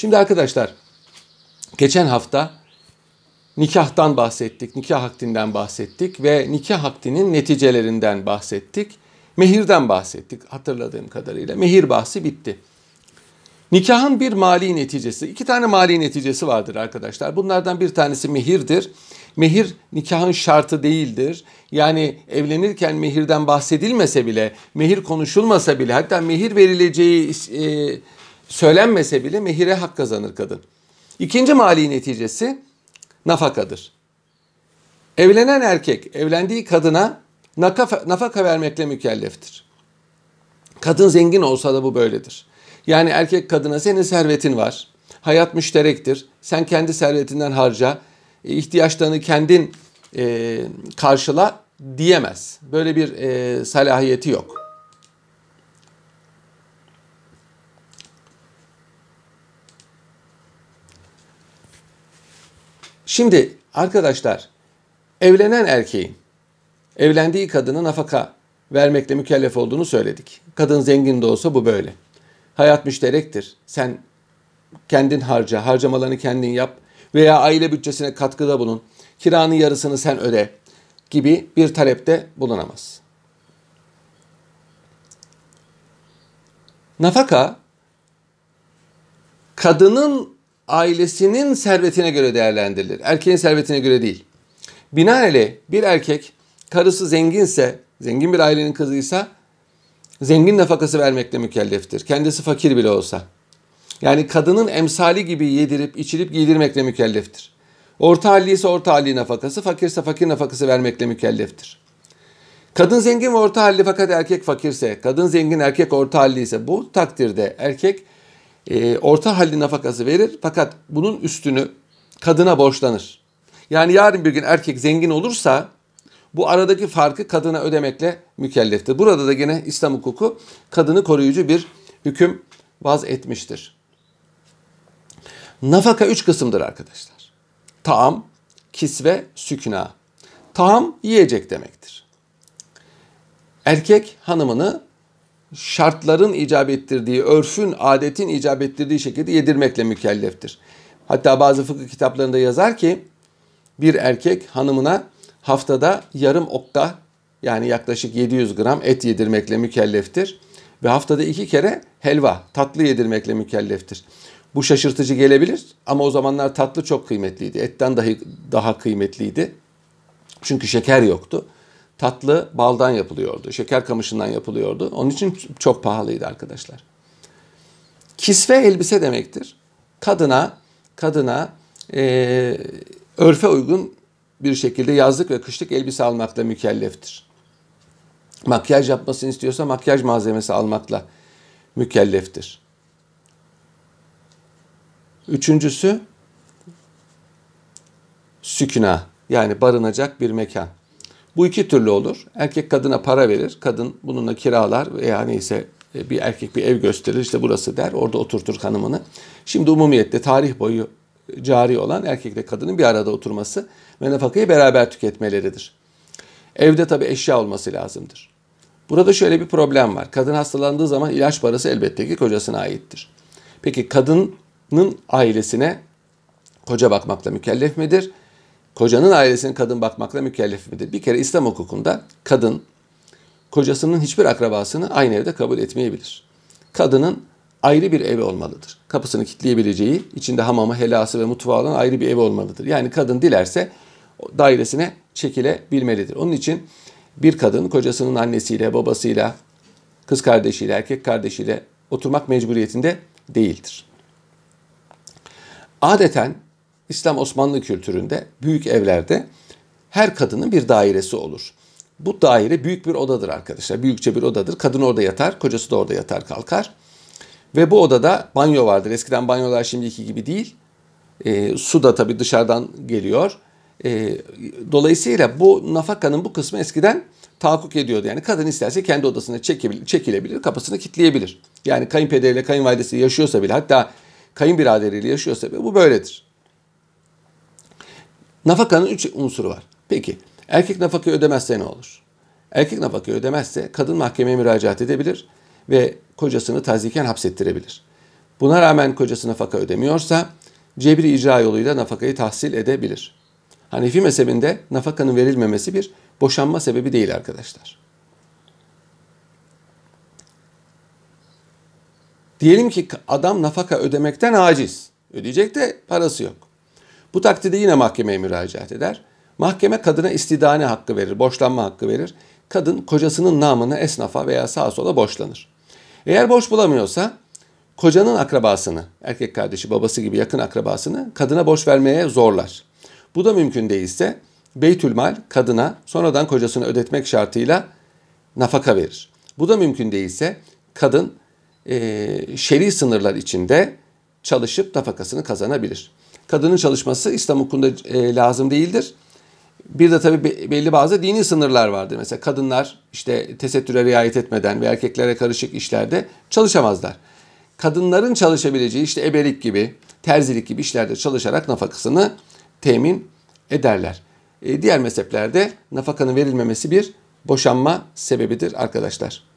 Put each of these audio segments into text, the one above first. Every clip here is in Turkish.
Şimdi arkadaşlar geçen hafta nikahtan bahsettik, nikah akdinden bahsettik ve nikah akdinin neticelerinden bahsettik. Mehirden bahsettik hatırladığım kadarıyla. Mehir bahsi bitti. Nikahın bir mali neticesi, iki tane mali neticesi vardır arkadaşlar. Bunlardan bir tanesi mehirdir. Mehir nikahın şartı değildir. Yani evlenirken mehirden bahsedilmese bile, mehir konuşulmasa bile, hatta mehir verileceği e, söylenmese bile mehire hak kazanır kadın. İkinci mali neticesi nafakadır. Evlenen erkek evlendiği kadına nafaka vermekle mükelleftir. Kadın zengin olsa da bu böyledir. Yani erkek kadına senin servetin var. Hayat müşterektir. Sen kendi servetinden harca. E, ihtiyaçlarını kendin e, karşıla diyemez. Böyle bir e, salahiyeti yok. Şimdi arkadaşlar evlenen erkeğin evlendiği kadına nafaka vermekle mükellef olduğunu söyledik. Kadın zengin de olsa bu böyle. Hayat müşterektir. Sen kendin harca, harcamalarını kendin yap veya aile bütçesine katkıda bulun. Kiranın yarısını sen öde gibi bir talepte bulunamaz. Nafaka kadının ailesinin servetine göre değerlendirilir. Erkeğin servetine göre değil. Binaenaleyh bir erkek karısı zenginse, zengin bir ailenin kızıysa zengin nafakası vermekle mükelleftir. Kendisi fakir bile olsa. Yani kadının emsali gibi yedirip içirip giydirmekle mükelleftir. Orta halli ise orta halli nafakası, fakirse fakir nafakası vermekle mükelleftir. Kadın zengin ve orta halli fakat erkek fakirse, kadın zengin erkek orta halli ise bu takdirde erkek e, orta halli nafakası verir fakat bunun üstünü kadına borçlanır. Yani yarın bir gün erkek zengin olursa bu aradaki farkı kadına ödemekle mükelleftir. Burada da gene İslam hukuku kadını koruyucu bir hüküm vaz etmiştir. Nafaka üç kısımdır arkadaşlar. Taam, kisve, sükuna. Taam yiyecek demektir. Erkek hanımını şartların icap ettirdiği, örfün, adetin icap ettirdiği şekilde yedirmekle mükelleftir. Hatta bazı fıkıh kitaplarında yazar ki bir erkek hanımına haftada yarım okta yani yaklaşık 700 gram et yedirmekle mükelleftir. Ve haftada iki kere helva, tatlı yedirmekle mükelleftir. Bu şaşırtıcı gelebilir ama o zamanlar tatlı çok kıymetliydi. Etten dahi daha kıymetliydi. Çünkü şeker yoktu. Tatlı baldan yapılıyordu, şeker kamışından yapılıyordu. Onun için çok pahalıydı arkadaşlar. Kisve elbise demektir. Kadına, kadına e, örfe uygun bir şekilde yazlık ve kışlık elbise almakla mükelleftir. Makyaj yapmasını istiyorsa makyaj malzemesi almakla mükelleftir. Üçüncüsü sükuna yani barınacak bir mekan. Bu iki türlü olur. Erkek kadına para verir. Kadın bununla kiralar veya neyse e, bir erkek bir ev gösterir. İşte burası der. Orada oturtur hanımını. Şimdi umumiyette tarih boyu cari olan erkekle kadının bir arada oturması ve nafakayı beraber tüketmeleridir. Evde tabi eşya olması lazımdır. Burada şöyle bir problem var. Kadın hastalandığı zaman ilaç parası elbette ki kocasına aittir. Peki kadının ailesine koca bakmakla mükellef midir? Kocanın ailesine kadın bakmakla mükellef midir? Bir kere İslam hukukunda kadın kocasının hiçbir akrabasını aynı evde kabul etmeyebilir. Kadının ayrı bir evi olmalıdır. Kapısını kilitleyebileceği, içinde hamamı, helası ve mutfağı olan ayrı bir evi olmalıdır. Yani kadın dilerse dairesine çekilebilmelidir. Onun için bir kadın kocasının annesiyle, babasıyla, kız kardeşiyle, erkek kardeşiyle oturmak mecburiyetinde değildir. Adeten İslam Osmanlı kültüründe büyük evlerde her kadının bir dairesi olur. Bu daire büyük bir odadır arkadaşlar. Büyükçe bir odadır. Kadın orada yatar, kocası da orada yatar kalkar. Ve bu odada banyo vardır. Eskiden banyolar şimdiki gibi değil. E, su da tabii dışarıdan geliyor. E, dolayısıyla bu nafakanın bu kısmı eskiden tahakkuk ediyordu. Yani kadın isterse kendi odasına çekebilir, çekilebilir, kapısını kilitleyebilir. Yani kayınpederiyle kayınvalidesi yaşıyorsa bile hatta kayınbiraderiyle yaşıyorsa bile bu böyledir. Nafakanın üç unsuru var. Peki erkek nafakayı ödemezse ne olur? Erkek nafakayı ödemezse kadın mahkemeye müracaat edebilir ve kocasını taziken hapsettirebilir. Buna rağmen kocası nafaka ödemiyorsa cebri icra yoluyla nafakayı tahsil edebilir. Hanefi mezhebinde nafakanın verilmemesi bir boşanma sebebi değil arkadaşlar. Diyelim ki adam nafaka ödemekten aciz. Ödeyecek de parası yok. Bu takdirde yine mahkemeye müracaat eder. Mahkeme kadına istidane hakkı verir, borçlanma hakkı verir. Kadın kocasının namına esnafa veya sağa sola borçlanır. Eğer borç bulamıyorsa kocanın akrabasını, erkek kardeşi, babası gibi yakın akrabasını kadına borç vermeye zorlar. Bu da mümkün değilse Beytülmal kadına sonradan kocasını ödetmek şartıyla nafaka verir. Bu da mümkün değilse kadın e, şer'i sınırlar içinde çalışıp nafakasını kazanabilir. Kadının çalışması İslam hukukunda e, lazım değildir. Bir de tabii belli bazı dini sınırlar vardır. Mesela kadınlar işte tesettüre riayet etmeden ve erkeklere karışık işlerde çalışamazlar. Kadınların çalışabileceği işte ebelik gibi, terzilik gibi işlerde çalışarak nafakasını temin ederler. E, diğer mezheplerde nafakanın verilmemesi bir boşanma sebebidir arkadaşlar.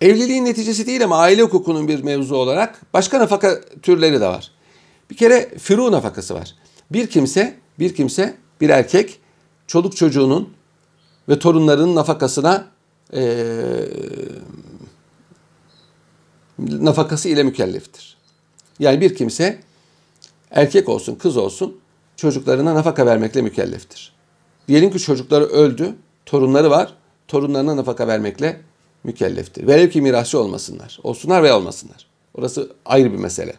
Evliliğin neticesi değil ama aile hukukunun bir mevzu olarak başka nafaka türleri de var. Bir kere firu nafakası var. Bir kimse, bir kimse, bir erkek çoluk çocuğunun ve torunlarının nafakasına e, nafakası ile mükelleftir. Yani bir kimse erkek olsun, kız olsun çocuklarına nafaka vermekle mükelleftir. Diyelim ki çocukları öldü, torunları var, torunlarına nafaka vermekle mükelleftir. Velev ki mirasçı olmasınlar. Olsunlar veya olmasınlar. Orası ayrı bir mesele.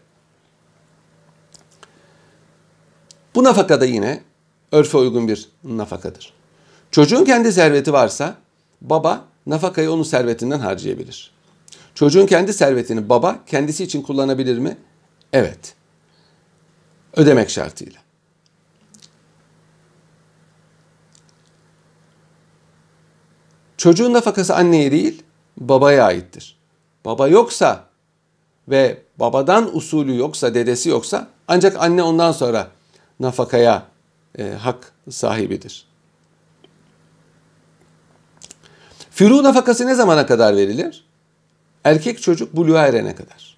Bu nafaka da yine örfe uygun bir nafakadır. Çocuğun kendi serveti varsa baba nafakayı onun servetinden harcayabilir. Çocuğun kendi servetini baba kendisi için kullanabilir mi? Evet. Ödemek şartıyla. Çocuğun nafakası anneye değil, babaya aittir. Baba yoksa ve babadan usulü yoksa, dedesi yoksa ancak anne ondan sonra nafakaya e, hak sahibidir. Firu nafakası ne zamana kadar verilir? Erkek çocuk buluğa erene kadar.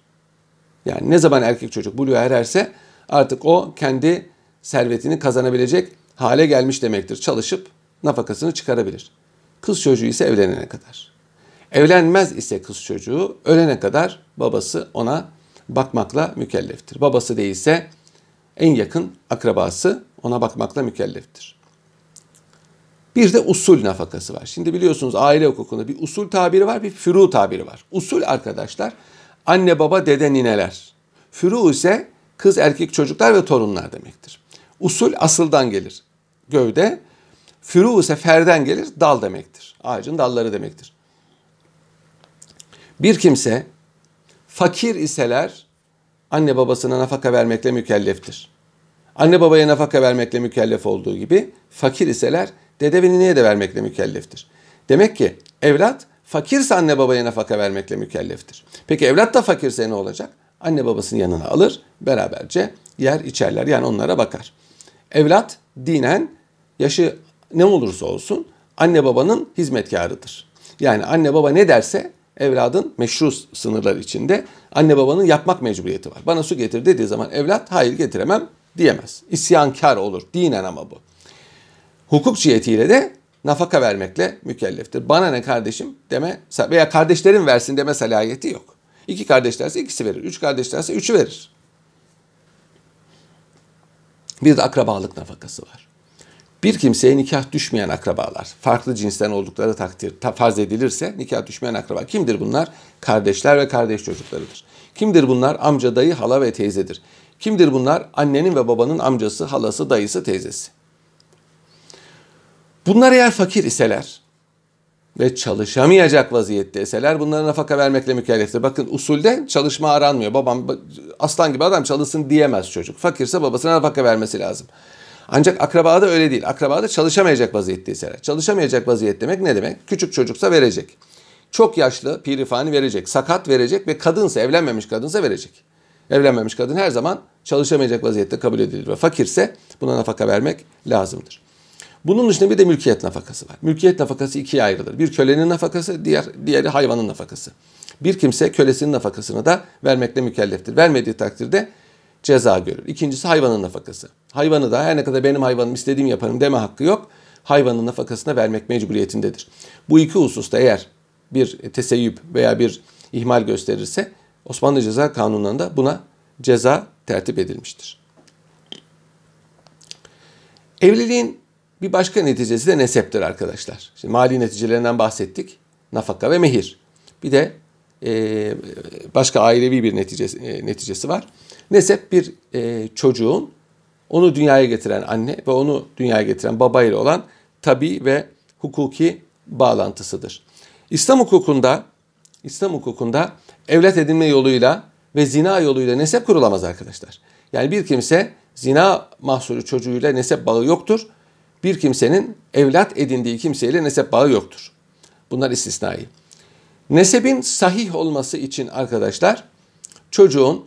Yani ne zaman erkek çocuk buluğa ererse artık o kendi servetini kazanabilecek hale gelmiş demektir. Çalışıp nafakasını çıkarabilir. Kız çocuğu ise evlenene kadar. Evlenmez ise kız çocuğu ölene kadar babası ona bakmakla mükelleftir. Babası değilse en yakın akrabası ona bakmakla mükelleftir. Bir de usul nafakası var. Şimdi biliyorsunuz aile hukukunda bir usul tabiri var, bir furu tabiri var. Usul arkadaşlar anne baba dede nineler. Furu ise kız erkek çocuklar ve torunlar demektir. Usul asıldan gelir. Gövde. Furu ise ferden gelir, dal demektir. Ağacın dalları demektir. Bir kimse fakir iseler anne babasına nafaka vermekle mükelleftir. Anne babaya nafaka vermekle mükellef olduğu gibi fakir iseler dede ve de vermekle mükelleftir. Demek ki evlat fakirse anne babaya nafaka vermekle mükelleftir. Peki evlat da fakirse ne olacak? Anne babasının yanına alır, beraberce yer içerler yani onlara bakar. Evlat dinen yaşı ne olursa olsun anne babanın hizmetkarıdır. Yani anne baba ne derse evladın meşru sınırlar içinde anne babanın yapmak mecburiyeti var. Bana su getir dediği zaman evlat hayır getiremem diyemez. İsyankar olur dinen ama bu. Hukuk cihetiyle de nafaka vermekle mükelleftir. Bana ne kardeşim deme veya kardeşlerin versin deme salahiyeti yok. İki kardeşlerse ikisi verir. Üç kardeşlerse üçü verir. Bir de akrabalık nafakası var. Bir kimseye nikah düşmeyen akrabalar, farklı cinsten oldukları takdir farz edilirse nikah düşmeyen akraba kimdir bunlar? Kardeşler ve kardeş çocuklarıdır. Kimdir bunlar? Amca, dayı, hala ve teyzedir. Kimdir bunlar? Annenin ve babanın amcası, halası, dayısı, teyzesi. Bunlar eğer fakir iseler ve çalışamayacak vaziyette iseler bunlara nafaka vermekle mükelleftir. Bakın usulde çalışma aranmıyor. Babam aslan gibi adam çalışsın diyemez çocuk. Fakirse babasına nafaka vermesi lazım. Ancak akrabada öyle değil. Akrabada çalışamayacak vaziyetteyseler. Çalışamayacak vaziyet demek ne demek? Küçük çocuksa verecek. Çok yaşlı pirifani verecek. Sakat verecek ve kadınsa evlenmemiş kadınsa verecek. Evlenmemiş kadın her zaman çalışamayacak vaziyette kabul edilir ve fakirse buna nafaka vermek lazımdır. Bunun dışında bir de mülkiyet nafakası var. Mülkiyet nafakası ikiye ayrılır. Bir kölenin nafakası, diğer diğeri hayvanın nafakası. Bir kimse kölesinin nafakasını da vermekle mükelleftir. Vermediği takdirde ceza görür. İkincisi hayvanın nafakası. Hayvanı da her ne kadar benim hayvanım istediğim yaparım deme hakkı yok. Hayvanın nafakasını vermek mecburiyetindedir. Bu iki hususta eğer bir teseyyüp veya bir ihmal gösterirse Osmanlı Ceza Kanunu'nda buna ceza tertip edilmiştir. Evliliğin bir başka neticesi de neseptir arkadaşlar. Şimdi mali neticelerinden bahsettik. Nafaka ve mehir. Bir de e, başka ailevi bir neticesi, e, neticesi var. Nesep bir e, çocuğun onu dünyaya getiren anne ve onu dünyaya getiren baba ile olan tabi ve hukuki bağlantısıdır. İslam hukukunda İslam hukukunda evlat edinme yoluyla ve zina yoluyla nesep kurulamaz arkadaşlar. Yani bir kimse zina mahsulü çocuğuyla nesep bağı yoktur. Bir kimsenin evlat edindiği kimseyle nesep bağı yoktur. Bunlar istisnai. Nesebin sahih olması için arkadaşlar çocuğun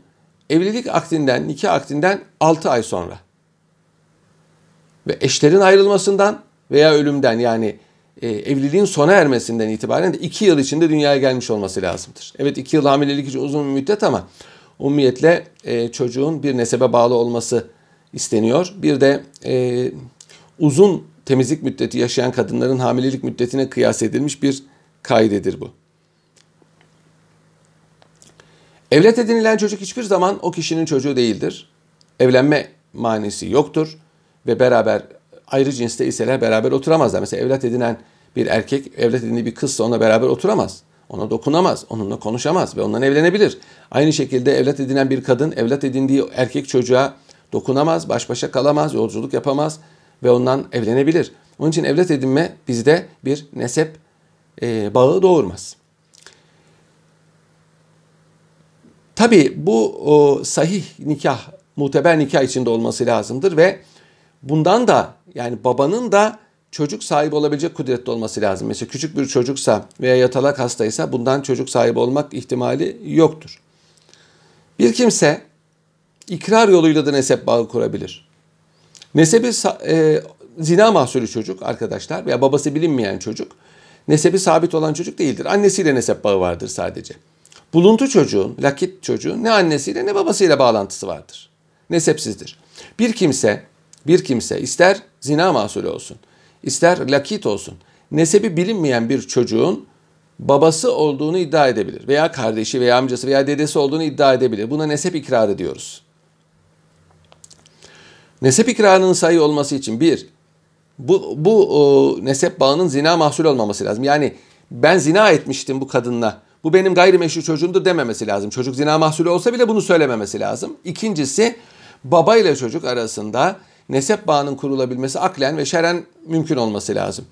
evlilik akdinden, nikah akdinden 6 ay sonra ve eşlerin ayrılmasından veya ölümden yani e, evliliğin sona ermesinden itibaren de 2 yıl içinde dünyaya gelmiş olması lazımdır. Evet 2 yıl hamilelik için uzun bir müddet ama umumiyetle e, çocuğun bir nesebe bağlı olması isteniyor. Bir de e, uzun temizlik müddeti yaşayan kadınların hamilelik müddetine kıyas edilmiş bir kaidedir bu. Evlat edinilen çocuk hiçbir zaman o kişinin çocuğu değildir. Evlenme manisi yoktur ve beraber ayrı cinste iseler beraber oturamazlar. Mesela evlat edinen bir erkek evlat edindiği bir kızsa onunla beraber oturamaz. Ona dokunamaz, onunla konuşamaz ve ondan evlenebilir. Aynı şekilde evlat edinen bir kadın evlat edindiği erkek çocuğa dokunamaz, baş başa kalamaz, yolculuk yapamaz ve ondan evlenebilir. Onun için evlat edinme bizde bir nesep e, bağı doğurmaz. Tabi bu o, sahih nikah, muteber nikah içinde olması lazımdır ve bundan da yani babanın da çocuk sahibi olabilecek kudretli olması lazım. Mesela küçük bir çocuksa veya yatalak hastaysa bundan çocuk sahibi olmak ihtimali yoktur. Bir kimse ikrar yoluyla da nesep bağı kurabilir. Nesebi e, zina mahsulü çocuk arkadaşlar veya babası bilinmeyen çocuk nesebi sabit olan çocuk değildir. Annesiyle nesep bağı vardır sadece. Buluntu çocuğun, lakit çocuğun ne annesiyle ne babasıyla bağlantısı vardır. Nesepsizdir. Bir kimse, bir kimse ister zina mahsulü olsun, ister lakit olsun, nesebi bilinmeyen bir çocuğun babası olduğunu iddia edebilir. Veya kardeşi veya amcası veya dedesi olduğunu iddia edebilir. Buna nesep ikrarı diyoruz. Nesep ikrarının sayı olması için bir, bu, bu o, nesep bağının zina mahsul olmaması lazım. Yani ben zina etmiştim bu kadınla. Bu benim gayrimeşru çocuğumdur dememesi lazım. Çocuk zina mahsulü olsa bile bunu söylememesi lazım. İkincisi baba ile çocuk arasında nesep bağının kurulabilmesi aklen ve şeren mümkün olması lazım.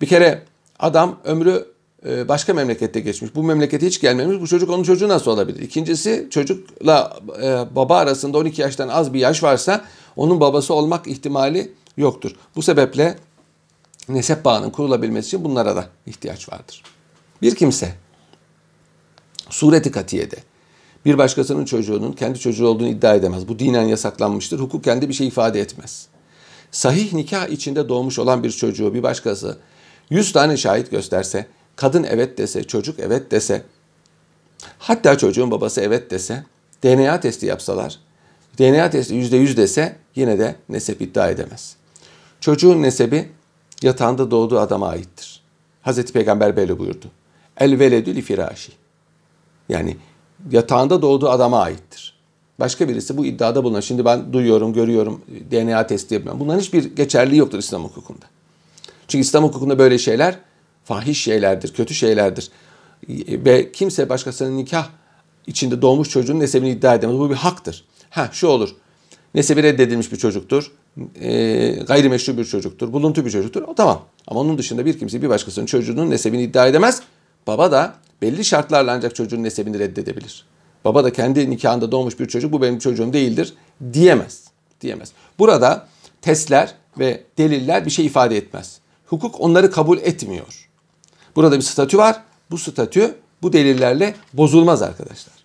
Bir kere adam ömrü e, başka memlekette geçmiş. Bu memlekete hiç gelmemiş. Bu çocuk onun çocuğu nasıl olabilir? İkincisi çocukla e, baba arasında 12 yaştan az bir yaş varsa onun babası olmak ihtimali yoktur. Bu sebeple nesep bağının kurulabilmesi için bunlara da ihtiyaç vardır. Bir kimse sureti katiyede bir başkasının çocuğunun kendi çocuğu olduğunu iddia edemez. Bu dinen yasaklanmıştır. Hukuk kendi bir şey ifade etmez. Sahih nikah içinde doğmuş olan bir çocuğu bir başkası 100 tane şahit gösterse, kadın evet dese, çocuk evet dese, hatta çocuğun babası evet dese, DNA testi yapsalar, DNA testi %100 dese yine de nesep iddia edemez. Çocuğun nesebi yatağında doğduğu adama aittir. Hazreti Peygamber böyle buyurdu. El veledü li firaşi. Yani yatağında doğduğu adama aittir. Başka birisi bu iddiada bulunan. Şimdi ben duyuyorum, görüyorum, DNA testi yapıyorum. Bunların hiçbir geçerliği yoktur İslam hukukunda. Çünkü İslam hukukunda böyle şeyler fahiş şeylerdir, kötü şeylerdir. Ve kimse başkasının nikah içinde doğmuş çocuğun nesebini iddia edemez. Bu bir haktır. Ha şu olur. Nesebi reddedilmiş bir çocuktur. E, gayrimeşru bir çocuktur. Buluntu bir çocuktur. O tamam. Ama onun dışında bir kimse bir başkasının çocuğunun nesebini iddia edemez. Baba da belli şartlarla ancak çocuğun nesebini reddedebilir. Baba da kendi nikahında doğmuş bir çocuk bu benim çocuğum değildir diyemez. Diyemez. Burada testler ve deliller bir şey ifade etmez. Hukuk onları kabul etmiyor. Burada bir statü var. Bu statü bu delillerle bozulmaz arkadaşlar.